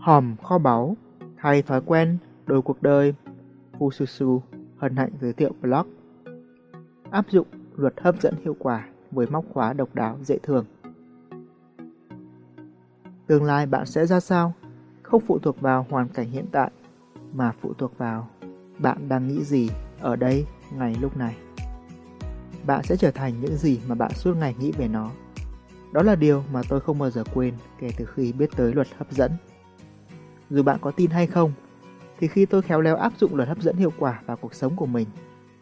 Hòm kho báu, thay thói quen, đổi cuộc đời. Fususu hân hạnh giới thiệu blog. Áp dụng luật hấp dẫn hiệu quả với móc khóa độc đáo dễ thương. Tương lai bạn sẽ ra sao? Không phụ thuộc vào hoàn cảnh hiện tại, mà phụ thuộc vào bạn đang nghĩ gì ở đây ngày lúc này. Bạn sẽ trở thành những gì mà bạn suốt ngày nghĩ về nó. Đó là điều mà tôi không bao giờ quên kể từ khi biết tới luật hấp dẫn. Dù bạn có tin hay không, thì khi tôi khéo léo áp dụng luật hấp dẫn hiệu quả vào cuộc sống của mình,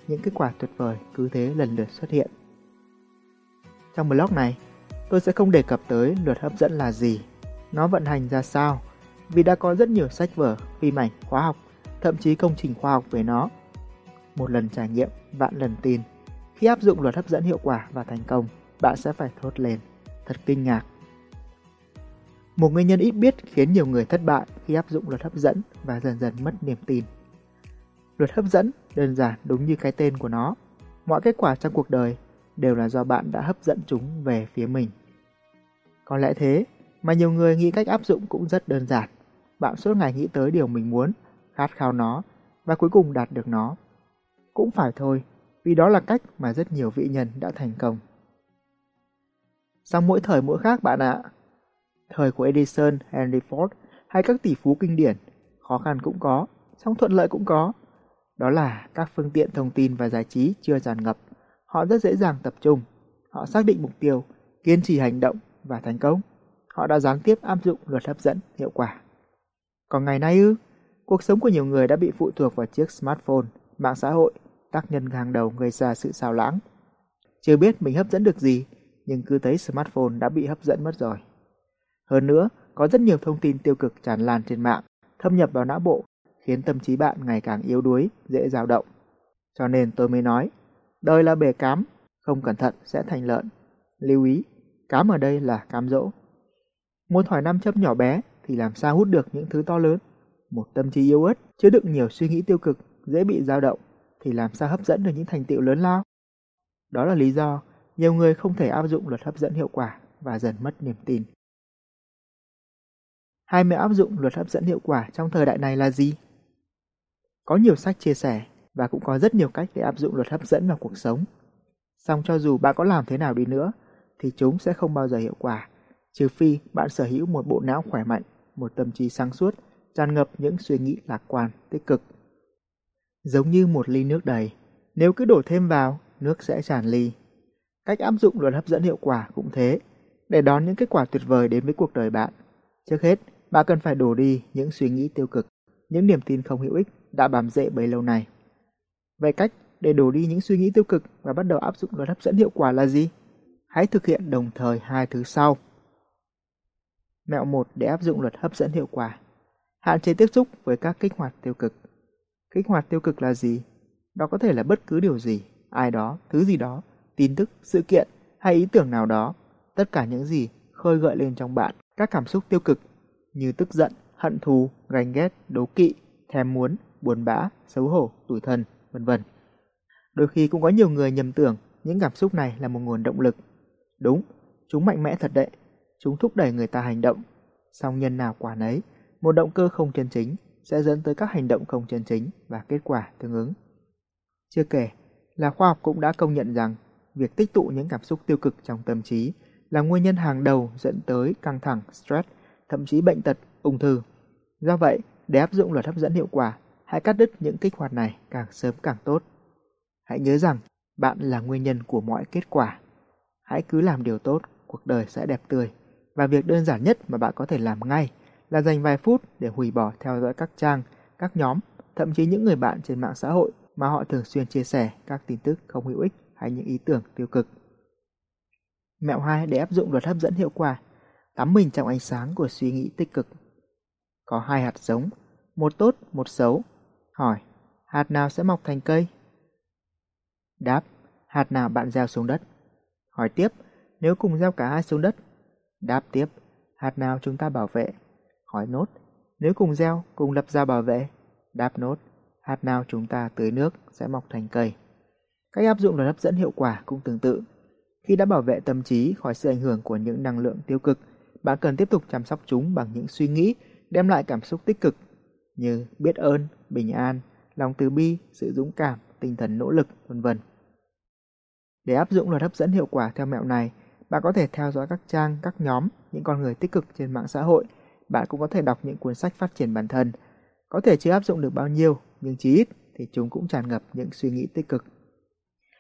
những kết quả tuyệt vời cứ thế lần lượt xuất hiện. Trong blog này, tôi sẽ không đề cập tới luật hấp dẫn là gì, nó vận hành ra sao, vì đã có rất nhiều sách vở, phim ảnh, khóa học, thậm chí công trình khoa học về nó. Một lần trải nghiệm, vạn lần tin. Khi áp dụng luật hấp dẫn hiệu quả và thành công, bạn sẽ phải thốt lên, thật kinh ngạc. Một nguyên nhân ít biết khiến nhiều người thất bại khi áp dụng luật hấp dẫn và dần dần mất niềm tin. Luật hấp dẫn đơn giản đúng như cái tên của nó. Mọi kết quả trong cuộc đời đều là do bạn đã hấp dẫn chúng về phía mình. Có lẽ thế mà nhiều người nghĩ cách áp dụng cũng rất đơn giản. Bạn suốt ngày nghĩ tới điều mình muốn, khát khao nó và cuối cùng đạt được nó. Cũng phải thôi, vì đó là cách mà rất nhiều vị nhân đã thành công. Sau mỗi thời mỗi khác bạn ạ. Thời của Edison, Henry Ford hay các tỷ phú kinh điển, khó khăn cũng có, song thuận lợi cũng có. Đó là các phương tiện thông tin và giải trí chưa tràn ngập. Họ rất dễ dàng tập trung. Họ xác định mục tiêu, kiên trì hành động và thành công. Họ đã gián tiếp áp dụng luật hấp dẫn hiệu quả. Còn ngày nay ư, cuộc sống của nhiều người đã bị phụ thuộc vào chiếc smartphone, mạng xã hội, tác nhân hàng đầu gây ra sự sao lãng. Chưa biết mình hấp dẫn được gì, nhưng cứ thấy smartphone đã bị hấp dẫn mất rồi. Hơn nữa, có rất nhiều thông tin tiêu cực tràn lan trên mạng, thâm nhập vào não bộ, khiến tâm trí bạn ngày càng yếu đuối, dễ dao động. Cho nên tôi mới nói, đời là bể cám, không cẩn thận sẽ thành lợn. Lưu ý, cám ở đây là cám dỗ. Một thỏi nam châm nhỏ bé thì làm sao hút được những thứ to lớn. Một tâm trí yếu ớt, chứa đựng nhiều suy nghĩ tiêu cực, dễ bị dao động, thì làm sao hấp dẫn được những thành tựu lớn lao. Đó là lý do nhiều người không thể áp dụng luật hấp dẫn hiệu quả và dần mất niềm tin. Hai mẹo áp dụng luật hấp dẫn hiệu quả trong thời đại này là gì? Có nhiều sách chia sẻ và cũng có rất nhiều cách để áp dụng luật hấp dẫn vào cuộc sống. Song cho dù bạn có làm thế nào đi nữa, thì chúng sẽ không bao giờ hiệu quả, trừ phi bạn sở hữu một bộ não khỏe mạnh, một tâm trí sáng suốt, tràn ngập những suy nghĩ lạc quan, tích cực. Giống như một ly nước đầy, nếu cứ đổ thêm vào, nước sẽ tràn ly. Cách áp dụng luật hấp dẫn hiệu quả cũng thế, để đón những kết quả tuyệt vời đến với cuộc đời bạn. Trước hết, bạn cần phải đổ đi những suy nghĩ tiêu cực, những niềm tin không hữu ích đã bám rễ bấy lâu nay. Vậy cách để đổ đi những suy nghĩ tiêu cực và bắt đầu áp dụng luật hấp dẫn hiệu quả là gì? Hãy thực hiện đồng thời hai thứ sau. Mẹo 1 để áp dụng luật hấp dẫn hiệu quả. Hạn chế tiếp xúc với các kích hoạt tiêu cực. Kích hoạt tiêu cực là gì? Đó có thể là bất cứ điều gì, ai đó, thứ gì đó, tin tức, sự kiện hay ý tưởng nào đó. Tất cả những gì khơi gợi lên trong bạn các cảm xúc tiêu cực như tức giận, hận thù, ganh ghét, đố kỵ, thèm muốn, buồn bã, xấu hổ, tủi thân, vân vân. Đôi khi cũng có nhiều người nhầm tưởng những cảm xúc này là một nguồn động lực. Đúng, chúng mạnh mẽ thật đấy. Chúng thúc đẩy người ta hành động. Song nhân nào quả nấy, một động cơ không chân chính sẽ dẫn tới các hành động không chân chính và kết quả tương ứng. Chưa kể là khoa học cũng đã công nhận rằng việc tích tụ những cảm xúc tiêu cực trong tâm trí là nguyên nhân hàng đầu dẫn tới căng thẳng, stress, thậm chí bệnh tật, ung thư. Do vậy, để áp dụng luật hấp dẫn hiệu quả, hãy cắt đứt những kích hoạt này càng sớm càng tốt. Hãy nhớ rằng bạn là nguyên nhân của mọi kết quả. Hãy cứ làm điều tốt, cuộc đời sẽ đẹp tươi. Và việc đơn giản nhất mà bạn có thể làm ngay là dành vài phút để hủy bỏ theo dõi các trang, các nhóm, thậm chí những người bạn trên mạng xã hội mà họ thường xuyên chia sẻ các tin tức không hữu ích hay những ý tưởng tiêu cực. Mẹo 2 để áp dụng luật hấp dẫn hiệu quả, tắm mình trong ánh sáng của suy nghĩ tích cực. Có hai hạt giống, một tốt, một xấu. Hỏi, hạt nào sẽ mọc thành cây? Đáp, hạt nào bạn gieo xuống đất? Hỏi tiếp, nếu cùng gieo cả hai xuống đất? Đáp tiếp, hạt nào chúng ta bảo vệ? Hỏi nốt, nếu cùng gieo, cùng lập ra bảo vệ? Đáp nốt, hạt nào chúng ta tưới nước sẽ mọc thành cây. Cách áp dụng luật hấp dẫn hiệu quả cũng tương tự. Khi đã bảo vệ tâm trí khỏi sự ảnh hưởng của những năng lượng tiêu cực, bạn cần tiếp tục chăm sóc chúng bằng những suy nghĩ, đem lại cảm xúc tích cực như biết ơn, bình an, lòng từ bi, sự dũng cảm, tinh thần nỗ lực, vân vân. Để áp dụng luật hấp dẫn hiệu quả theo mẹo này, bạn có thể theo dõi các trang, các nhóm, những con người tích cực trên mạng xã hội. Bạn cũng có thể đọc những cuốn sách phát triển bản thân. Có thể chưa áp dụng được bao nhiêu, nhưng chí ít thì chúng cũng tràn ngập những suy nghĩ tích cực.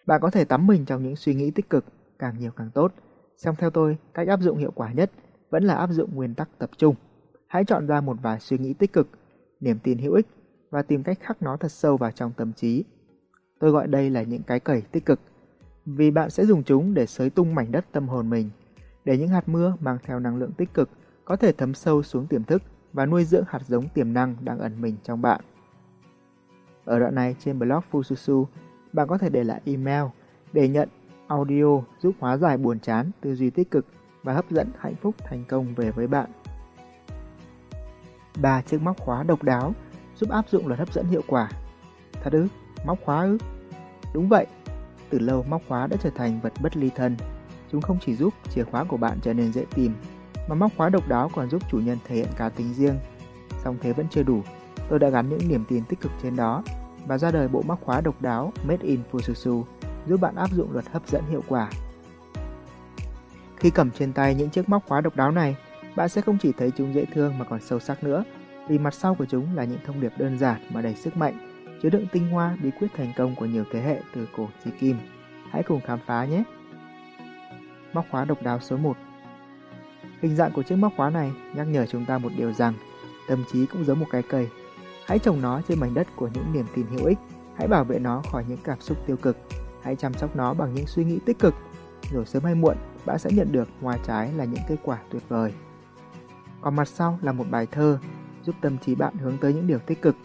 Bạn có thể tắm mình trong những suy nghĩ tích cực, càng nhiều càng tốt. Xong theo tôi, cách áp dụng hiệu quả nhất vẫn là áp dụng nguyên tắc tập trung. Hãy chọn ra một vài suy nghĩ tích cực, niềm tin hữu ích và tìm cách khắc nó thật sâu vào trong tâm trí. Tôi gọi đây là những cái cẩy tích cực, vì bạn sẽ dùng chúng để xới tung mảnh đất tâm hồn mình, để những hạt mưa mang theo năng lượng tích cực có thể thấm sâu xuống tiềm thức và nuôi dưỡng hạt giống tiềm năng đang ẩn mình trong bạn. Ở đoạn này trên blog Fususu, bạn có thể để lại email để nhận audio giúp hóa giải buồn chán, tư duy tích cực và hấp dẫn hạnh phúc thành công về với bạn. ba chiếc móc khóa độc đáo giúp áp dụng luật hấp dẫn hiệu quả. Thật ư? Móc khóa ư? Đúng vậy, từ lâu móc khóa đã trở thành vật bất ly thân. Chúng không chỉ giúp chìa khóa của bạn trở nên dễ tìm, mà móc khóa độc đáo còn giúp chủ nhân thể hiện cá tính riêng. Song thế vẫn chưa đủ, tôi đã gắn những niềm tin tích cực trên đó và ra đời bộ móc khóa độc đáo Made in Fususu giúp bạn áp dụng luật hấp dẫn hiệu quả. Khi cầm trên tay những chiếc móc khóa độc đáo này, bạn sẽ không chỉ thấy chúng dễ thương mà còn sâu sắc nữa, vì mặt sau của chúng là những thông điệp đơn giản mà đầy sức mạnh, chứa đựng tinh hoa bí quyết thành công của nhiều thế hệ từ cổ chí kim. Hãy cùng khám phá nhé! Móc khóa độc đáo số 1 Hình dạng của chiếc móc khóa này nhắc nhở chúng ta một điều rằng tâm trí cũng giống một cái cây. Hãy trồng nó trên mảnh đất của những niềm tin hữu ích. Hãy bảo vệ nó khỏi những cảm xúc tiêu cực. Hãy chăm sóc nó bằng những suy nghĩ tích cực. Rồi sớm hay muộn, bạn sẽ nhận được hoa trái là những kết quả tuyệt vời. Còn mặt sau là một bài thơ giúp tâm trí bạn hướng tới những điều tích cực.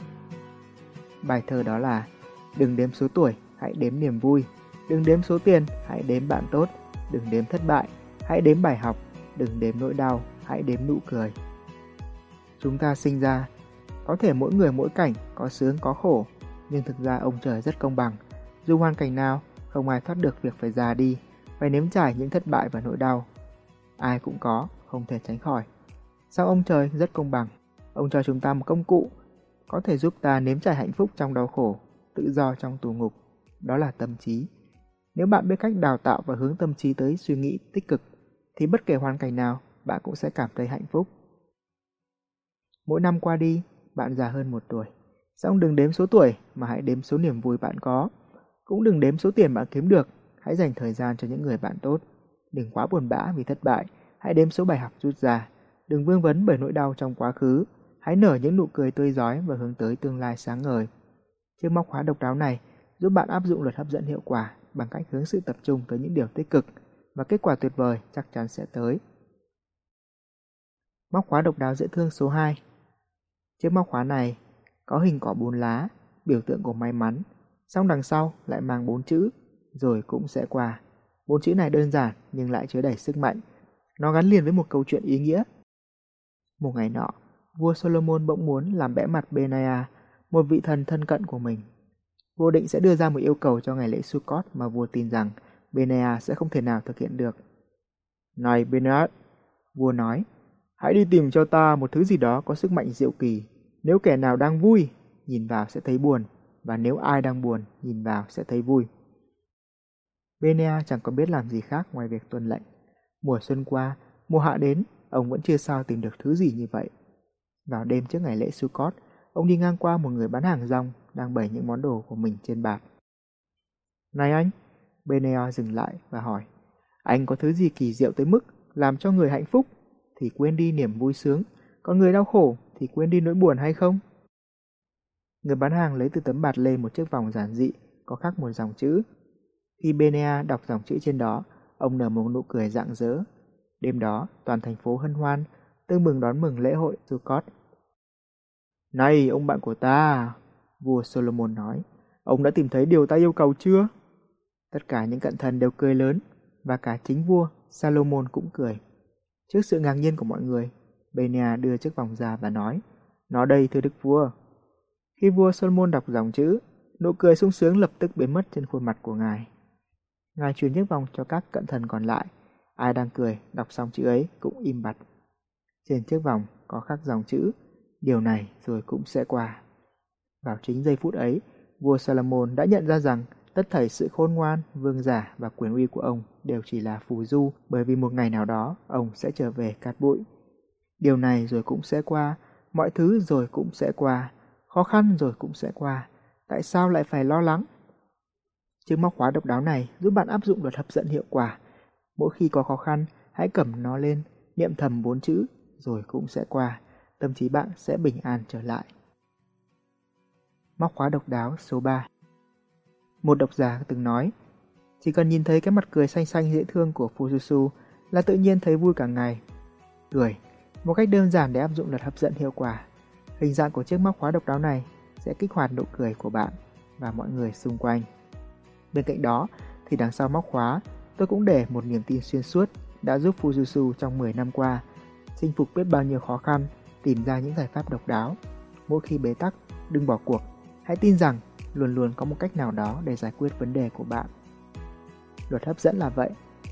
Bài thơ đó là Đừng đếm số tuổi, hãy đếm niềm vui. Đừng đếm số tiền, hãy đếm bạn tốt. Đừng đếm thất bại, hãy đếm bài học. Đừng đếm nỗi đau, hãy đếm nụ cười. Chúng ta sinh ra, có thể mỗi người mỗi cảnh, có sướng có khổ, nhưng thực ra ông trời rất công bằng. Dù hoàn cảnh nào, không ai thoát được việc phải già đi, phải nếm trải những thất bại và nỗi đau. Ai cũng có, không thể tránh khỏi. Sao ông trời rất công bằng? Ông cho chúng ta một công cụ có thể giúp ta nếm trải hạnh phúc trong đau khổ, tự do trong tù ngục. Đó là tâm trí. Nếu bạn biết cách đào tạo và hướng tâm trí tới suy nghĩ tích cực, thì bất kể hoàn cảnh nào, bạn cũng sẽ cảm thấy hạnh phúc. Mỗi năm qua đi, bạn già hơn một tuổi. Xong đừng đếm số tuổi mà hãy đếm số niềm vui bạn có. Cũng đừng đếm số tiền bạn kiếm được, hãy dành thời gian cho những người bạn tốt. Đừng quá buồn bã vì thất bại, hãy đếm số bài học rút ra. Đừng vương vấn bởi nỗi đau trong quá khứ, hãy nở những nụ cười tươi giói và hướng tới tương lai sáng ngời. Chiếc móc khóa độc đáo này giúp bạn áp dụng luật hấp dẫn hiệu quả bằng cách hướng sự tập trung tới những điều tích cực và kết quả tuyệt vời chắc chắn sẽ tới. Móc khóa độc đáo dễ thương số 2 Chiếc móc khóa này có hình cỏ bốn lá, biểu tượng của may mắn, song đằng sau lại mang bốn chữ, rồi cũng sẽ qua. Bốn chữ này đơn giản nhưng lại chứa đầy sức mạnh. Nó gắn liền với một câu chuyện ý nghĩa. Một ngày nọ, vua Solomon bỗng muốn làm bẽ mặt Benaya, một vị thần thân cận của mình. Vua định sẽ đưa ra một yêu cầu cho ngày lễ Sukkot mà vua tin rằng Benaya sẽ không thể nào thực hiện được. Này Benaya, vua nói, hãy đi tìm cho ta một thứ gì đó có sức mạnh diệu kỳ. Nếu kẻ nào đang vui, nhìn vào sẽ thấy buồn, và nếu ai đang buồn, nhìn vào sẽ thấy vui. Benea chẳng có biết làm gì khác ngoài việc tuân lệnh. Mùa xuân qua, mùa hạ đến, ông vẫn chưa sao tìm được thứ gì như vậy. Vào đêm trước ngày lễ Sukkot, ông đi ngang qua một người bán hàng rong đang bày những món đồ của mình trên bạt. Này anh! Benea dừng lại và hỏi. Anh có thứ gì kỳ diệu tới mức làm cho người hạnh phúc thì quên đi niềm vui sướng, còn người đau khổ thì quên đi nỗi buồn hay không? Người bán hàng lấy từ tấm bạt lên một chiếc vòng giản dị có khắc một dòng chữ. Khi Benea đọc dòng chữ trên đó, ông nở một nụ cười rạng rỡ. Đêm đó, toàn thành phố hân hoan, tương mừng đón mừng lễ hội Sukkot. Này, ông bạn của ta, vua Solomon nói, ông đã tìm thấy điều ta yêu cầu chưa? Tất cả những cận thần đều cười lớn, và cả chính vua Salomon cũng cười. Trước sự ngạc nhiên của mọi người, Benia đưa chiếc vòng ra và nói, Nó đây thưa đức vua. Khi vua Solomon đọc dòng chữ, nụ cười sung sướng lập tức biến mất trên khuôn mặt của ngài. Ngài truyền chiếc vòng cho các cận thần còn lại. Ai đang cười, đọc xong chữ ấy cũng im bặt. Trên chiếc vòng có khắc dòng chữ Điều này rồi cũng sẽ qua. Vào chính giây phút ấy, vua Salomon đã nhận ra rằng tất thảy sự khôn ngoan, vương giả và quyền uy của ông đều chỉ là phù du bởi vì một ngày nào đó ông sẽ trở về cát bụi. Điều này rồi cũng sẽ qua, mọi thứ rồi cũng sẽ qua, khó khăn rồi cũng sẽ qua. Tại sao lại phải lo lắng? Chiếc móc khóa độc đáo này giúp bạn áp dụng luật hấp dẫn hiệu quả. Mỗi khi có khó khăn, hãy cầm nó lên, niệm thầm bốn chữ, rồi cũng sẽ qua. Tâm trí bạn sẽ bình an trở lại. Móc khóa độc đáo số 3 Một độc giả từng nói, chỉ cần nhìn thấy cái mặt cười xanh xanh dễ thương của Fususu là tự nhiên thấy vui cả ngày. Cười, một cách đơn giản để áp dụng luật hấp dẫn hiệu quả. Hình dạng của chiếc móc khóa độc đáo này sẽ kích hoạt nụ cười của bạn và mọi người xung quanh. Bên cạnh đó, thì đằng sau móc khóa, tôi cũng để một niềm tin xuyên suốt đã giúp Fujitsu trong 10 năm qua chinh phục biết bao nhiêu khó khăn, tìm ra những giải pháp độc đáo. Mỗi khi bế tắc, đừng bỏ cuộc. Hãy tin rằng luôn luôn có một cách nào đó để giải quyết vấn đề của bạn. Luật hấp dẫn là vậy.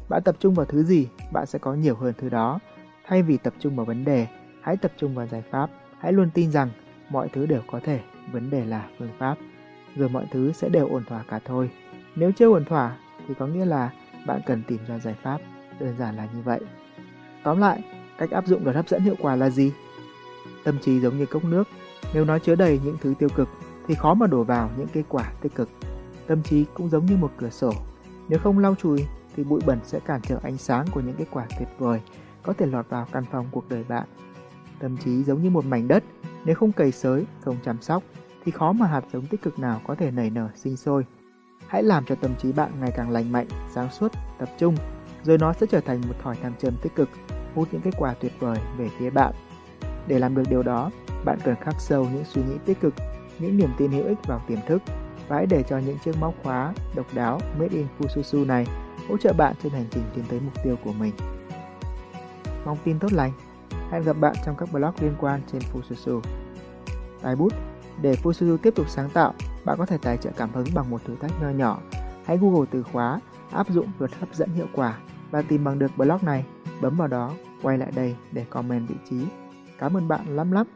Bạn tập trung vào thứ gì, bạn sẽ có nhiều hơn thứ đó. Thay vì tập trung vào vấn đề, hãy tập trung vào giải pháp. Hãy luôn tin rằng mọi thứ đều có thể, vấn đề là phương pháp. Rồi mọi thứ sẽ đều ổn thỏa cả thôi. Nếu chưa ổn thỏa thì có nghĩa là bạn cần tìm ra giải pháp. Đơn giản là như vậy. Tóm lại, cách áp dụng luật hấp dẫn hiệu quả là gì? Tâm trí giống như cốc nước, nếu nó chứa đầy những thứ tiêu cực thì khó mà đổ vào những kết quả tích cực. Tâm trí cũng giống như một cửa sổ, nếu không lau chùi thì bụi bẩn sẽ cản trở ánh sáng của những kết quả tuyệt vời có thể lọt vào căn phòng cuộc đời bạn. Tâm trí giống như một mảnh đất, nếu không cày xới, không chăm sóc thì khó mà hạt giống tích cực nào có thể nảy nở sinh sôi. Hãy làm cho tâm trí bạn ngày càng lành mạnh, sáng suốt, tập trung, rồi nó sẽ trở thành một thỏi nam châm tích cực, hút những kết quả tuyệt vời về phía bạn. Để làm được điều đó, bạn cần khắc sâu những suy nghĩ tích cực, những niềm tin hữu ích vào tiềm thức và hãy để cho những chiếc móc khóa độc đáo Made in Fususu này hỗ trợ bạn trên hành trình tiến tới mục tiêu của mình. Mong tin tốt lành. Hẹn gặp bạn trong các blog liên quan trên Fususu. Tài bút Để Fususu tiếp tục sáng tạo, bạn có thể tài trợ cảm hứng bằng một thử thách nho nhỏ. Hãy Google từ khóa áp dụng luật hấp dẫn hiệu quả và tìm bằng được blog này. Bấm vào đó, quay lại đây để comment vị trí. Cảm ơn bạn lắm lắm.